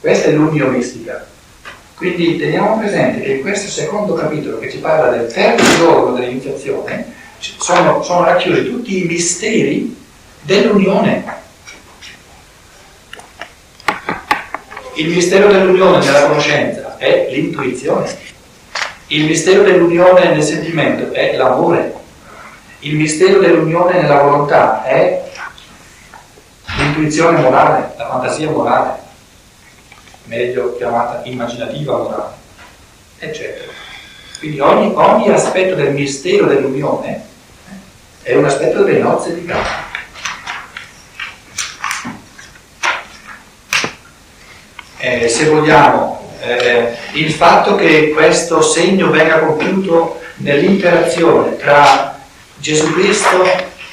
Questa è l'unio mistica. Quindi teniamo presente che in questo secondo capitolo che ci parla del terzo giorno dell'iniziazione sono, sono racchiusi tutti i misteri dell'unione. Il mistero dell'unione nella conoscenza è l'intuizione. Il mistero dell'unione nel sentimento è l'amore. Il mistero dell'unione nella volontà è l'intuizione morale, la fantasia morale meglio chiamata immaginativa morale, eccetera. Quindi ogni, ogni aspetto del mistero dell'unione è un aspetto delle nozze di Cana. Eh, se vogliamo, eh, il fatto che questo segno venga compiuto nell'interazione tra Gesù Cristo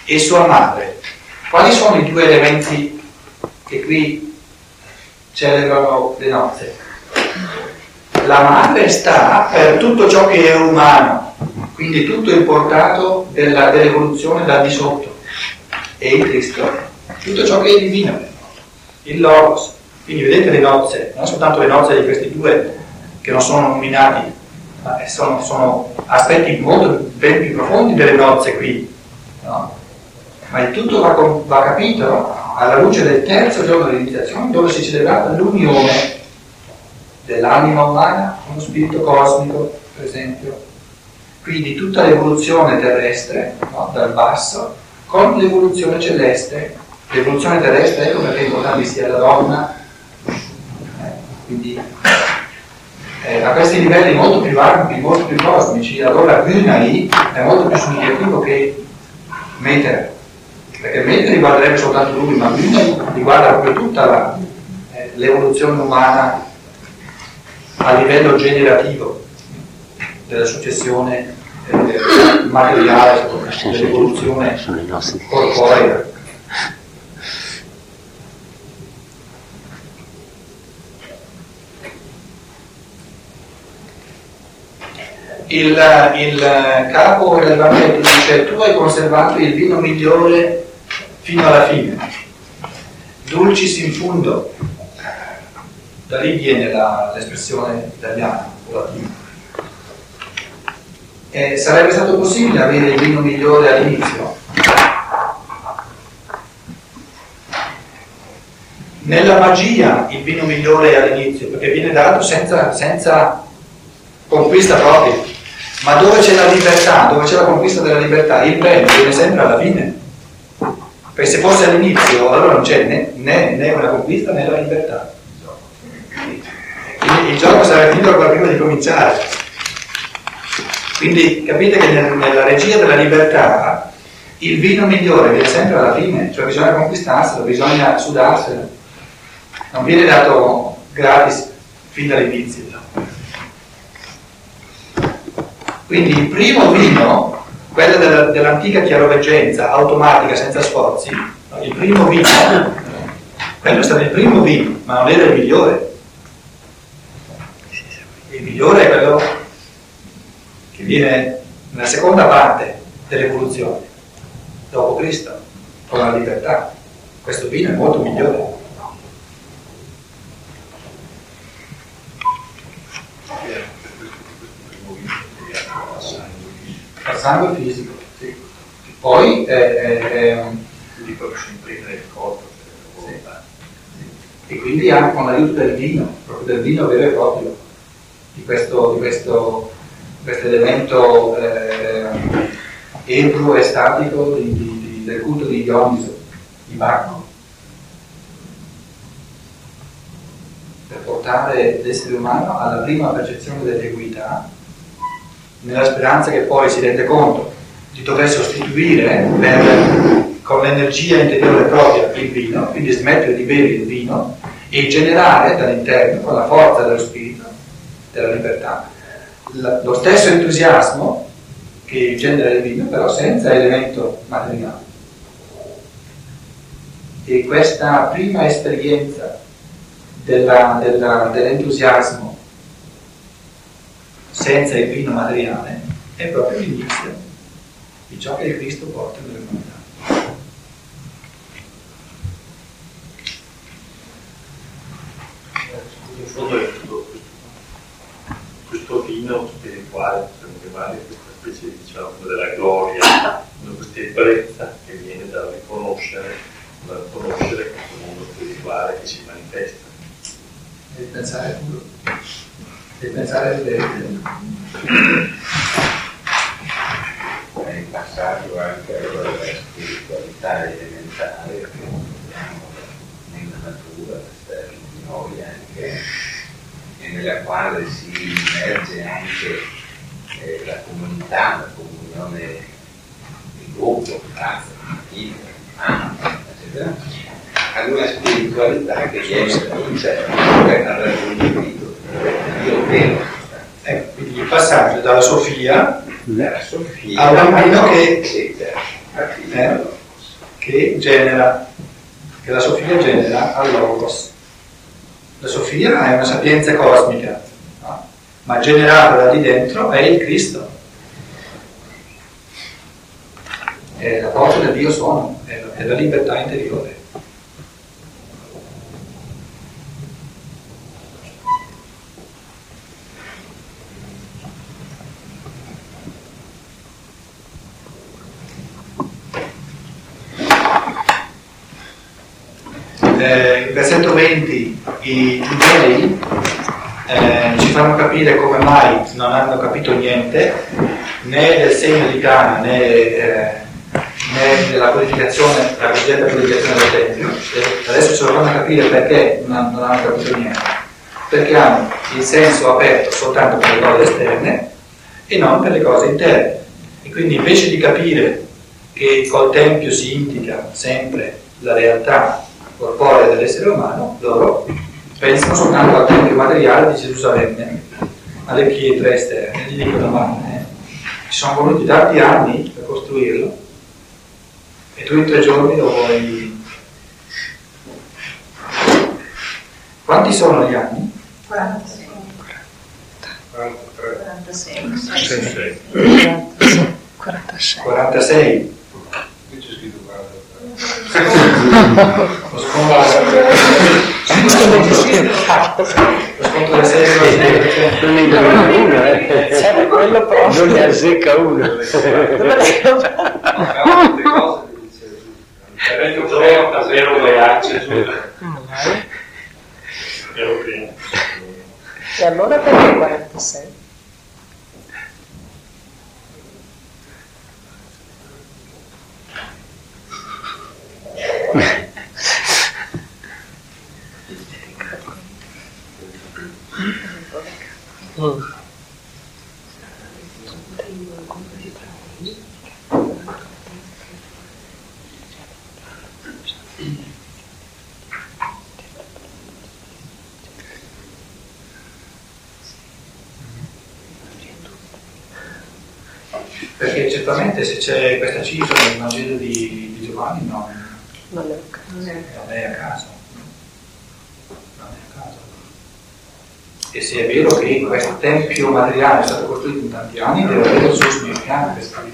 e sua madre, quali sono i due elementi che qui celebrano le nozze. La madre sta per tutto ciò che è umano, quindi tutto il portato della, dell'evoluzione da di sotto. E il Cristo, tutto ciò che è divino, il Logos. Quindi vedete le nozze, non soltanto le nozze di questi due che non sono nominati, ma sono, sono aspetti molto ben più profondi delle nozze qui. No? Ma il tutto va, va capito alla luce del terzo giorno dell'iniziazione dove si celebrava l'unione dell'anima umana con lo spirito cosmico, per esempio. Quindi tutta l'evoluzione terrestre, no, dal basso, con l'evoluzione celeste. L'evoluzione terrestre, ecco perché è importante sia la donna. Eh, quindi eh, a questi livelli molto più ampi, molto più cosmici, allora Gunai è molto più significativo che Meter perché mentre riguarderebbe soltanto lui, ma lui riguarda proprio tutta la, eh, l'evoluzione umana a livello generativo della successione eh, materiale, dell'evoluzione corporea. Il, il capo dell'Evangelio dice tu hai conservato il vino migliore fino alla fine. Dulcis in fundo, da lì viene la, l'espressione italiana o latina. E sarebbe stato possibile avere il vino migliore all'inizio? Nella magia il vino migliore è all'inizio, perché viene dato senza, senza conquista propria. Ma dove c'è la libertà, dove c'è la conquista della libertà, il bene viene sempre alla fine. Perché se fosse all'inizio allora non c'è né, né, né una conquista né la libertà. Quindi il gioco sarebbe finito ancora prima di cominciare. Quindi capite che nel, nella regia della libertà il vino migliore viene sempre alla fine, cioè bisogna conquistarselo, bisogna sudarselo. Non viene dato gratis fin dall'inizio. Quindi il primo vino quella della, dell'antica chiaroveggenza automatica senza sforzi, il primo vino, quello è stato il primo vino, ma non era il migliore. Il migliore è quello che viene nella seconda parte dell'evoluzione, dopo Cristo, con la libertà. Questo vino è molto migliore. Sangue fisico. Sì. Poi è, è, è un... Quindi proprio si imprime il corpo. Sì. E quindi anche con l'aiuto del vino, proprio del vino vero e proprio, di questo, di questo, questo elemento eh, ebro e statico di, di, del culto di Dioniso, di Bacco. per portare l'essere umano alla prima percezione dell'equità nella speranza che poi si rende conto di dover sostituire per, con l'energia interiore propria il vino, quindi smettere di bere il vino e generare dall'interno, con la forza dello spirito, della libertà, lo stesso entusiasmo che genera il vino, però senza elemento materiale. E questa prima esperienza della, della, dell'entusiasmo senza il vino materiale è proprio l'inizio di ciò che il Cristo porta nell'umanità. in fondo è tutto questo vino spirituale, possiamo chiamare, questa specie diciamo, della gloria, questa ebbrezza che viene dal riconoscere, dal conoscere questo mondo spirituale che si manifesta. E pensare puro, e pensare bene. È il passaggio anche alla spiritualità elementare che vediamo nella natura esterna di noi anche e nella quale si immerge anche eh, la comunità, la comunione di gruppo, fratelli, famiglia, mamma, eccetera, ad una spiritualità che viene dall'interno al raggiungimento Dio vero. Ecco, quindi il passaggio dalla Sofia Dalla Sofia Al bambino che- a Eh? che genera, che la Sofia genera al Logos. La Sofia è una sapienza cosmica, no? ma generata da lì dentro è il Cristo. È la porta del Dio sono, è la, è la libertà interiore. Eh, il versetto 20, i giudei eh, ci fanno capire come mai non hanno capito niente né del segno di Cana né, eh, né della purificazione, la cosiddetta purificazione del Tempio. Adesso ci lo fanno capire perché non, non hanno capito niente. Perché hanno il senso aperto soltanto per le cose esterne e non per le cose interne. E quindi invece di capire che col Tempio si indica sempre la realtà corporea dell'essere umano, loro pensano soltanto al Tempio materiale di Gerusalemme, alle pietre esterne, gli dicono ma eh, ci sono voluti tanti anni per costruirlo e tu in tre giorni lo vuoi... Quanti sono gli anni? 46. 43. 46. 46. 46. Qui c'è scritto 43. Lo sconto, lo sconto del 6 Non ne indovina uno, eh. Serve quello proprio. Non ne azzecca uno. Vero vero, vero veace, vero che E allora perché 46? Perché certamente se c'è questa cifra nel Vangelo di, di Giovanni non, Non è ok. non è a caso. Non è a caso. E se è vero che questo tempio materiale è stato costruito in tanti anni, deve avere il suo significato che è stato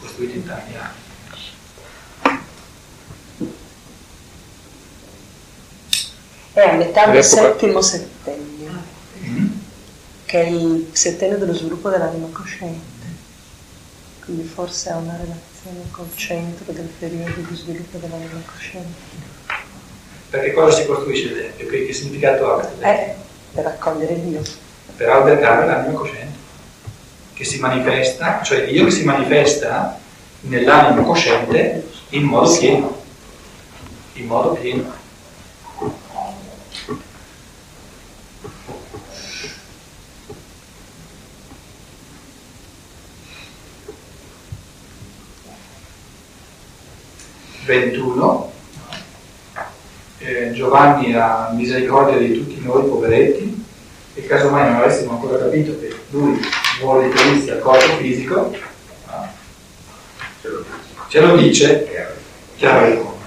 costruito in tanti anni. È a metà del settimo settennio, Mm? che è il settennio dello sviluppo dell'anima cosciente. Quindi forse ha una relazione col centro del periodo di sviluppo dell'anima cosciente. Perché cosa si costruisce il tempio? Che, che significato ha? Eh, per accogliere Dio. per albergare l'anima cosciente, che si manifesta, cioè Dio che si manifesta nell'anima cosciente in modo pieno, in modo pieno. Ventuno, Giovanni ha misericordia di tutti noi poveretti e casomai non avessimo ancora capito che lui vuole riferirsi al corpo fisico, ce lo dice chiaro.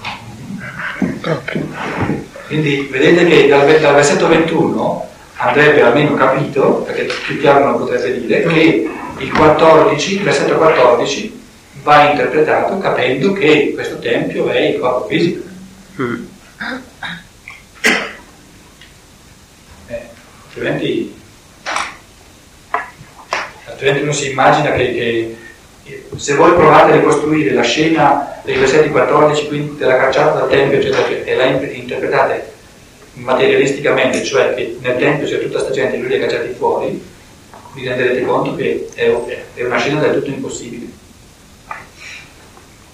Quindi vedete che dal, versetto 21 andrebbe almeno capito, perché più chiaro non potrebbe dire, che il 14, il versetto 14 va interpretato capendo che questo tempio è il corpo fisico. Eh, altrimenti, altrimenti uno si immagina che, che se voi provate a ricostruire la scena dei versetti 14, quindi della cacciata dal Tempio, eccetera, e la interpretate materialisticamente, cioè che nel Tempio c'è tutta questa gente e lui li ha cacciati fuori, vi renderete conto che è, è una scena del tutto impossibile.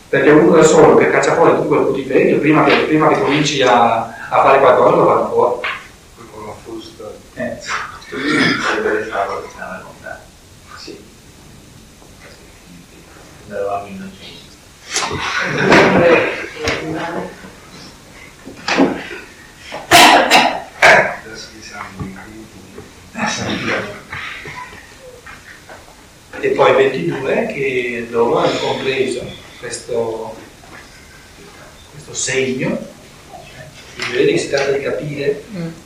Perché uno da solo che caccia fuori tutto quel putiferio, prima che, prima che cominci a, a, fare qualcosa lo fanno fuori. Eh. Deve farlo che stanno a contare. Sì. Eravamo innocenti. Adesso in E poi 22 che loro hanno compreso questo, questo segno, di vedere che si tratta di capire Mm.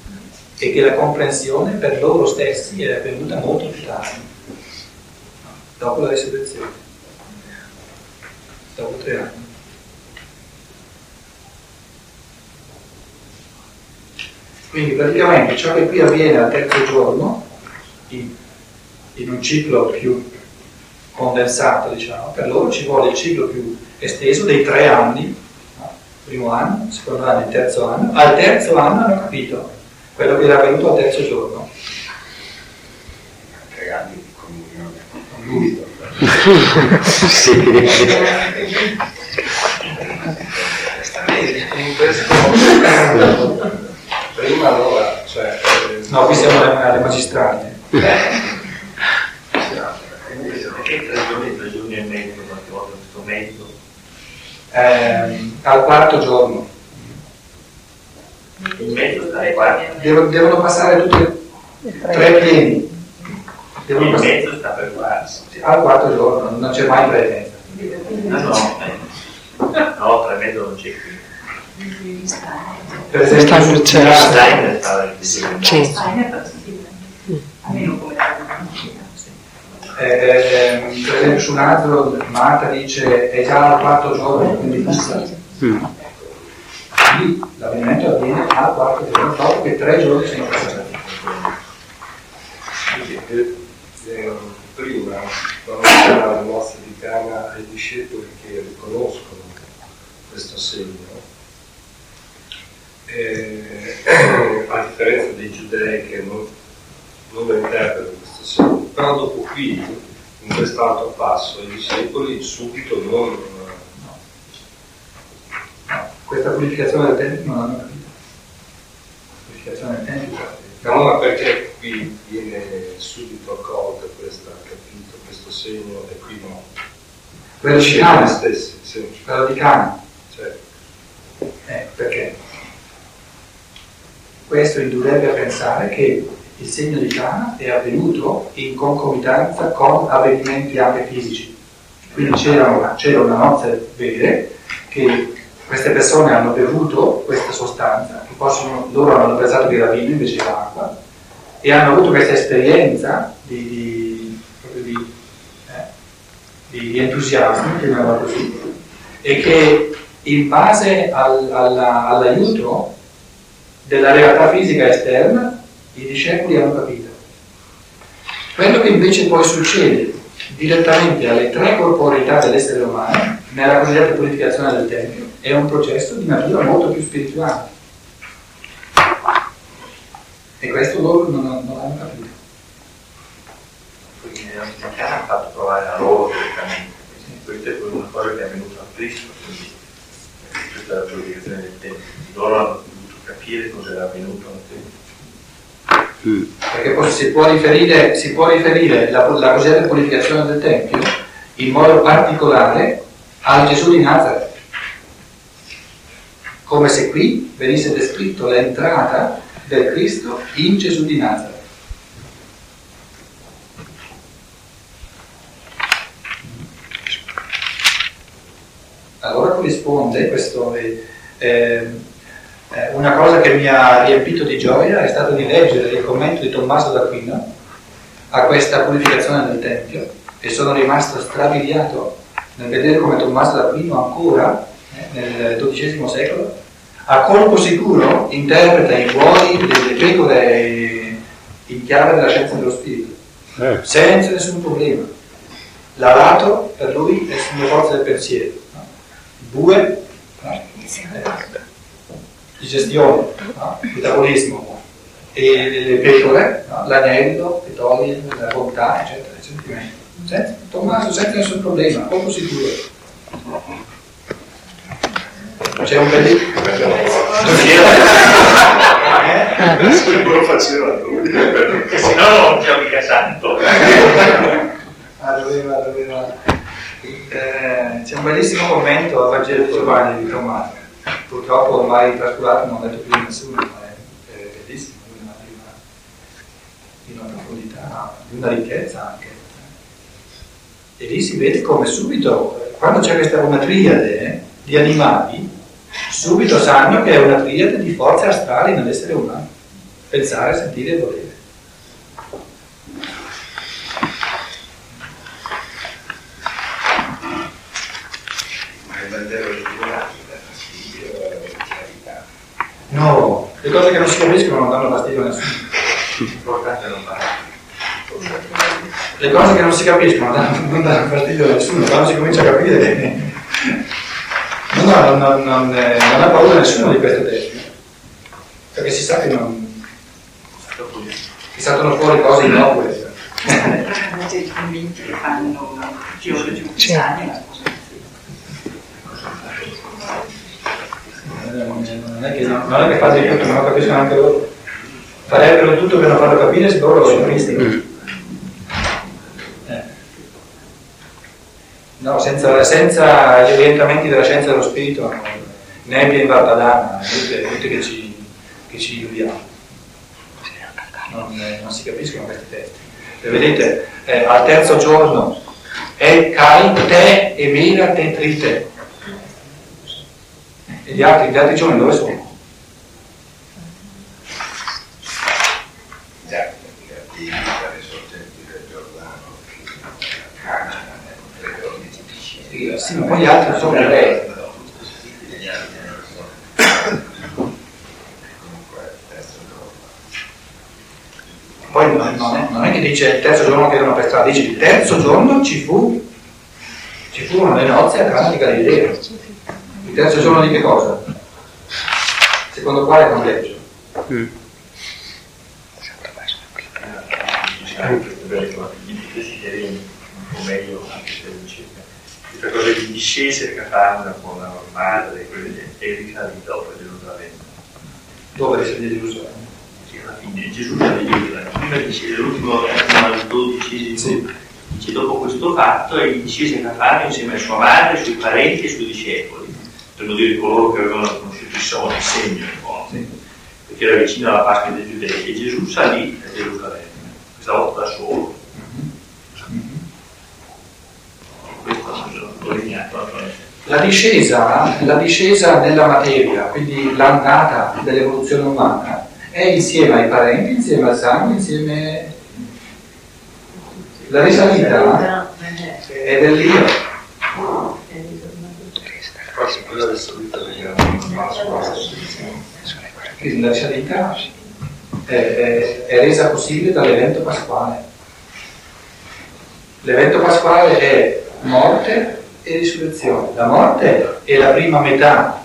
E che la comprensione per loro stessi è avvenuta molto più tardi, dopo la resurrezione, dopo tre anni. Quindi praticamente ciò che qui avviene al terzo giorno, in, un ciclo più condensato, diciamo, per loro ci vuole il ciclo più esteso dei tre anni, primo anno, secondo anno e terzo anno. Al terzo anno hanno capito quello che era avvenuto al terzo giorno. tre anni di comunione con lui. In questo prima allora, cioè, eh, No, qui siamo alle, alle magistrali. Perché tre giorni, tre giorni e mezzo, qualche volta questo mezzo? Ehm, al quarto giorno. In mezzo stai qua. Devo- devono passare tutti e tre pieni. Devono In passare mezzo sta per farsi. al quarto giorno, non c'è mai tre e mezza. No, no. eh. No, tre e mezzo non c'è qui. Per esempio. Steiner sta per dire. Sì. Almeno come ehm, per esempio su un altro Marta dice è già al quarto giorno, quindi fissa. Mm. Lì l'avvenimento avviene al quarto giorno, dopo che tre giorni sono passati. Quindi, eh, eh, prima, quando c'era la mossa di Cana ai discepoli che riconoscono questo segno, eh, a differenza dei giudei che non, non interpretano questo segno, però dopo qui, in quest'altro passo, i discepoli subito non... Questa purificazione del Tempio non l'hanno capito. Purificazione del Tempio, No, ma perché qui viene subito accolta questa, capito, questo segno e qui no. quello di Cana, stessi, sì, quello di Cana, cioè, eh, perché? Questo indurrebbe a pensare che il segno di Cana è avvenuto in concomitanza con avvenimenti anche fisici. Quindi c'era, c'era una nozze vere che queste persone hanno bevuto questa sostanza, che possono, loro hanno pensato che era vino invece era acqua, e hanno avuto questa esperienza di, di, di, eh, di entusiasmo, chiamiamola così, e che in base al- alla- all'aiuto della realtà fisica esterna i discepoli hanno capito. Quello che invece poi succede direttamente alle tre corporeità dell'essere umano, nella cosiddetta purificazione del Tempio, è un processo di natura molto più spirituale. E questo loro non, non l'hanno capito. Quindi in casa hanno fatto provare a loro direttamente. Questa è una cosa che è avvenuta a Cristo, quindi questa la purificazione del tempo. Loro hanno dovuto capire cosa era avvenuto al tempo. Perché poi si può riferire, si può riferire la, la cosiddetta purificazione del Tempio in modo particolare al Gesù di Nazareth. Come se qui venisse descritto l'entrata del Cristo in Gesù di Nazareth. Allora corrisponde questo. eh, ehm, eh, una cosa che mi ha riempito di gioia è stato di leggere il commento di Tommaso d'Aquino a questa purificazione del Tempio e sono rimasto strabiliato nel vedere come Tommaso d'Aquino ancora eh, nel XII secolo a colpo sicuro interpreta i buoi delle pecore in chiave della scienza dello spirito, Eh, senza nessun problema. L'alato per lui è sulle forze del pensiero. no? Il bue, no? Digestione, no? metabolismo, e le pecore, no? l'agnello, che toglie la bontà, eccetera, sentimenti. Senza, Tommaso, senza nessun problema, poco sicuro. C'è un bellissimo... Eh? lo faceva lui, se no non c'è mica santo. Ah, doveva, doveva. Eh, c'è un bellissimo commento al Vangelo di Giovanni di Tommaso. Purtroppo ormai trascurato, non ho detto più nessuno, ma è, è bellissimo, di una- di una profondità, di una ricchezza anche. E lì si vede come subito, quando c'è questa una triade di animali, subito sanno che è una triade di forze astrali nell'essere umano. Pensare, sentire e volere. Ma il Vangelo di Giovanni dà fastidio alla verticalità. No, le cose che non si capiscono non danno fastidio a nessuno. L'importante è non parlare. Le cose che non si capiscono non danno, non danno fastidio a nessuno, quando si comincia a capire. No, no, non, non, eh, non ha paura nessuno di queste testi. Perché si sa che non. Che saltano fuori cose innocue. Veramente i convinti che fanno geologi ufficiali, ma Eh, Non è che, non è che fate di tutto, non lo capiscono anche loro. Farebbero tutto per non farlo capire se loro sono cristi. Eh. No, senza, senza gli orientamenti della scienza dello spirito, nebbia in Valpadana, è inutile, è che ci, che ci illudiamo. Non, non si capiscono questi testi. E vedete, eh, al terzo giorno, e cai te e mena te trite. E gli altri, gli altri giorni dove sono? Sì, ma poi gli altri altri non sono. Terzo giorno. Poi non, non è, non è che dice il terzo giorno che erano per strada, dice il terzo giorno ci fu, ci furono le nozze a Cana di Galilea. Il terzo giorno di che cosa? Secondo quale congreggio? anche per i desideri un po' meglio anche se ricerca. Questa cosa di discese che fanno con la madre, quelle di Erika di dopo Gerusalemme. Dove risale Gerusalemme? Sì, alla fine Gesù salì di Gerusalemme. Prima dice l'ultimo al dodicesimo. Sì. Dice dopo questo fatto egli discese a Cafarno insieme a sua madre, ai suoi parenti e ai suoi discepoli, non dire coloro che avevano conosciuto il il segno un po', Sì. perché era vicino alla Pasqua dei Giudei e Gesù salì a Gerusalemme, questa volta da solo. Questo è sottolineato naturalmente. La discesa, la discesa nella materia, quindi l'andata dell'evoluzione umana, è insieme ai parenti, insieme al sangue, insieme... La risalita è dell'io. Del solito vediamo Quindi la risalita è, è- è resa possibile dall'evento pasquale. L'evento pasquale è morte e risurrezione. La morte è la prima metà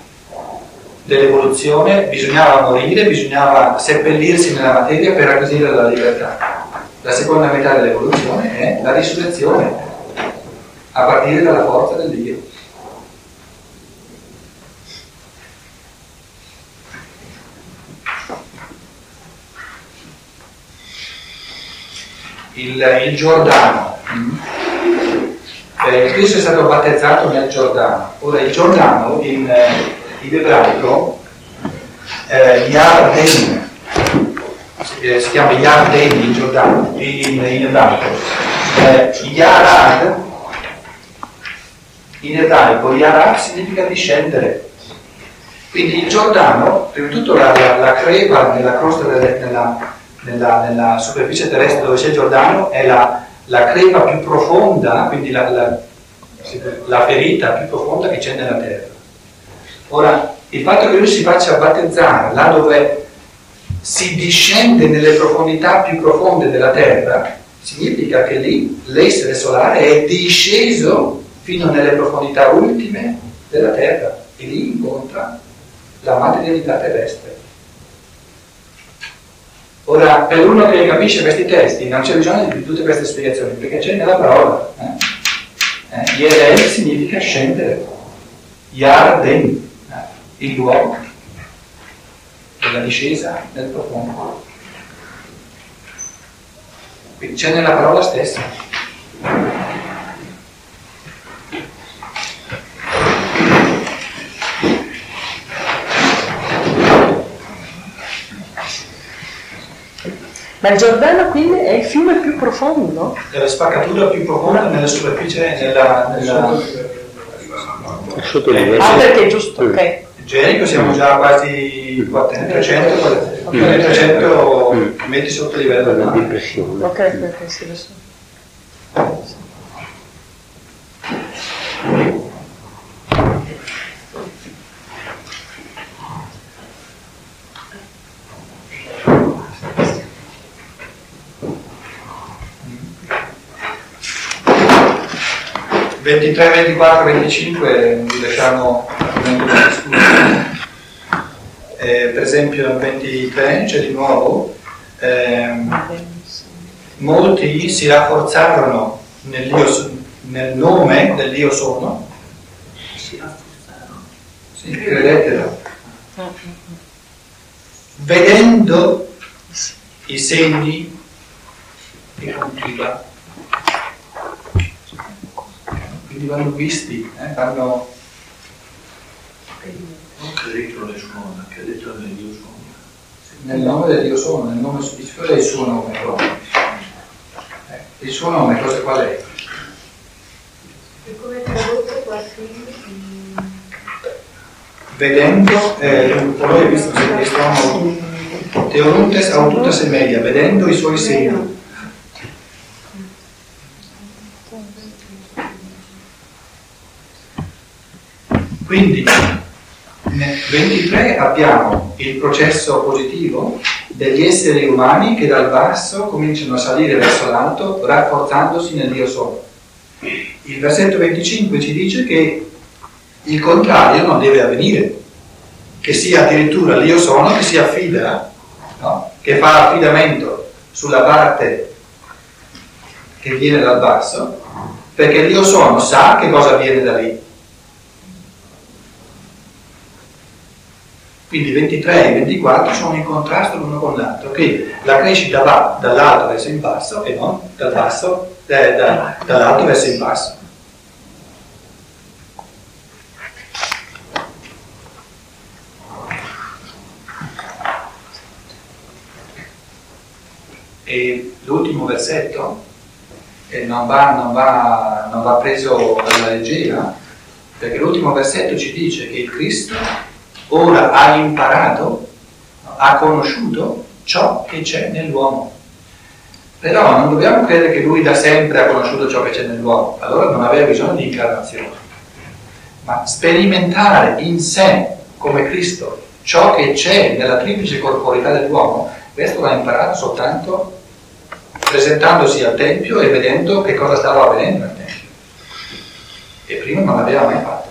dell'evoluzione, bisognava morire, bisognava seppellirsi nella materia per acquisire la libertà. La seconda metà dell'evoluzione è la risurrezione, a partire dalla forza del Dio. Il, il Giordano. Eh, Cristo è stato battezzato nel Giordano. Ora il Giordano in, eh, in ebraico eh, Yarden, eh, si chiama Yarden in Giordano, in, in ebraico. Eh, Yarad, in ebraico Yarad significa discendere. Quindi il Giordano, prima di tutto la, la, la crepa nella crosta delle- nella, nella, nella superficie terrestre dove c'è il Giordano è la, la crepa più profonda, quindi la, la- la ferita più profonda che c'è nella terra. Ora, il fatto che lui si faccia battezzare là dove si discende nelle profondità più profonde della Terra, significa che lì l'essere solare è disceso fino nelle profondità ultime della Terra e lì incontra la materialità terrestre. Ora, per uno che capisce questi testi non c'è bisogno di tutte queste spiegazioni, perché c'è nella parola. Eh? Eh? Yerel significa scendere, Yarden, eh? il luogo della discesa nel profondo. Quindi c'è nella parola stessa. Ma il Giordano quindi è il fiume più profondo? È la spaccatura più profonda nella superficie, nella, nella... Sotto il livello. Ah, perché è giusto, ok. Gerico siamo già quasi 400, 300, 300 metri sotto il livello del Una mare. depressione. Ok, ok, sì, adesso. Mm. 23, 24, 25 vi lasciamo. Eh, per esempio nel 23 c'è di nuovo ehm, molti si rafforzarono nell'io, nel nome dell'io sono. Si rafforzarono. Sì, credetelo. Vedendo i segni che compiva quindi vanno visti eh, vanno Non che dentro le suona, che dentro nel Dio suona. nel nome del Dio sono, nel nome è il suo nome però? Eh, il suo nome cosa qual è? E come tradotto qua quindi? Vedendo, eh, voi visto Teonutes aututas e media, vedendo i suoi segni. Quindi nel 23 abbiamo il processo positivo degli esseri umani che dal basso cominciano a salire verso l'alto rafforzandosi nel Dio solo. Il versetto 25 ci dice che il contrario non deve avvenire, che sia addirittura l'io sono che si affida, no? che fa affidamento sulla parte che viene dal basso, perché l'io sono sa che cosa viene da lì. Quindi 23 e 24 sono in contrasto l'uno con l'altro, che la crescita va dall'alto verso il basso e non dal basso, eh, da- dall'alto verso il basso. E l'ultimo versetto eh, non, va, non va- non va preso alla leggera, perché l'ultimo versetto ci dice che il Cristo ora ha imparato, ha conosciuto ciò che c'è nell'uomo. Però non dobbiamo credere che lui da sempre ha conosciuto ciò che c'è nell'uomo, allora non aveva bisogno di incarnazione. Ma sperimentare in sé, come Cristo, ciò che c'è nella triplice corporità dell'uomo, questo l'ha imparato soltanto presentandosi al Tempio e vedendo che cosa stava avvenendo al Tempio. E prima non l'aveva mai fatto.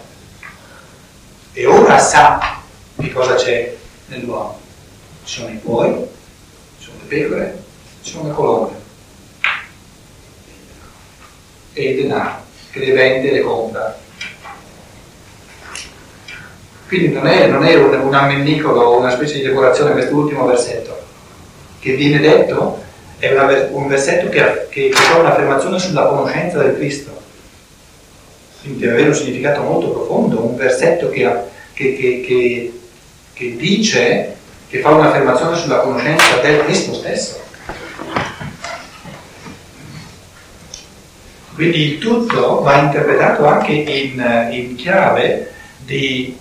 E ora sa che cosa c'è nell'uomo. Ci sono i buoi, ci sono le pecore, ci sono le colombe. E il denaro che le vende e le compra. Quindi non è, non è un, un ammennicolo, una specie di decorazione quest'ultimo versetto. Che viene detto è una un versetto che, che, che fa un'affermazione sulla conoscenza del Cristo. Quindi deve avere un significato molto profondo, un versetto che, che- che- dice, che fa un'affermazione sulla conoscenza del Cristo stesso. Quindi il tutto va interpretato anche in, in chiave di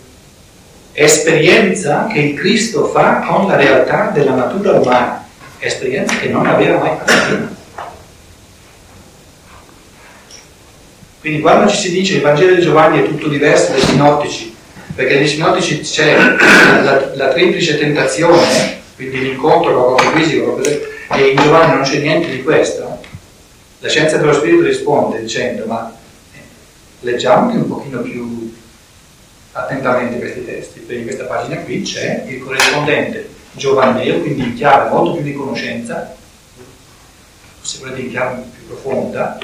esperienza che il Cristo fa con la realtà della natura umana, esperienza che non aveva mai fatto prima. Quindi quando ci si dice il Vangelo di Giovanni è tutto diverso dai sinottici, perché nei sinottici c'è la, la triplice tentazione quindi l'incontro con il fisico, e in Giovanni non c'è niente di questo. La scienza dello spirito risponde dicendo, ma eh, leggiamoli un pochino più attentamente questi testi, perché in questa pagina qui c'è il corrispondente giovanneo, quindi in chiave molto più di conoscenza, se volete in chiave più profonda,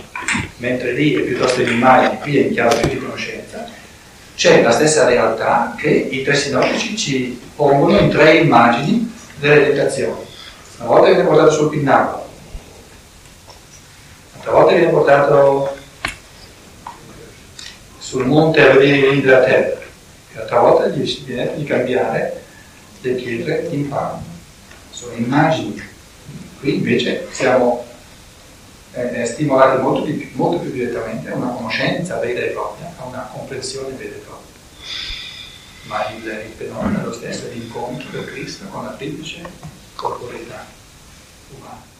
mentre lì è piuttosto in immagini, qui è in chiave più di conoscenza, c'è la stessa realtà che i tre sinottici ci pongono in tre immagini delle tentazioni. Una volta viene portato sul pinnacolo, un'altra volta viene portato sul monte a vedere i regni della terra, e l'altra volta gli viene di cambiare le pietre in pane. Sono immagini. Qui invece siamo eh, stimolati molto, di, molto più direttamente a una conoscenza vera e propria, a una comprensione vera e propria. Ma il, il fenomeno è lo stesso, l'incontro del Cristo con la triplice corporeità umana.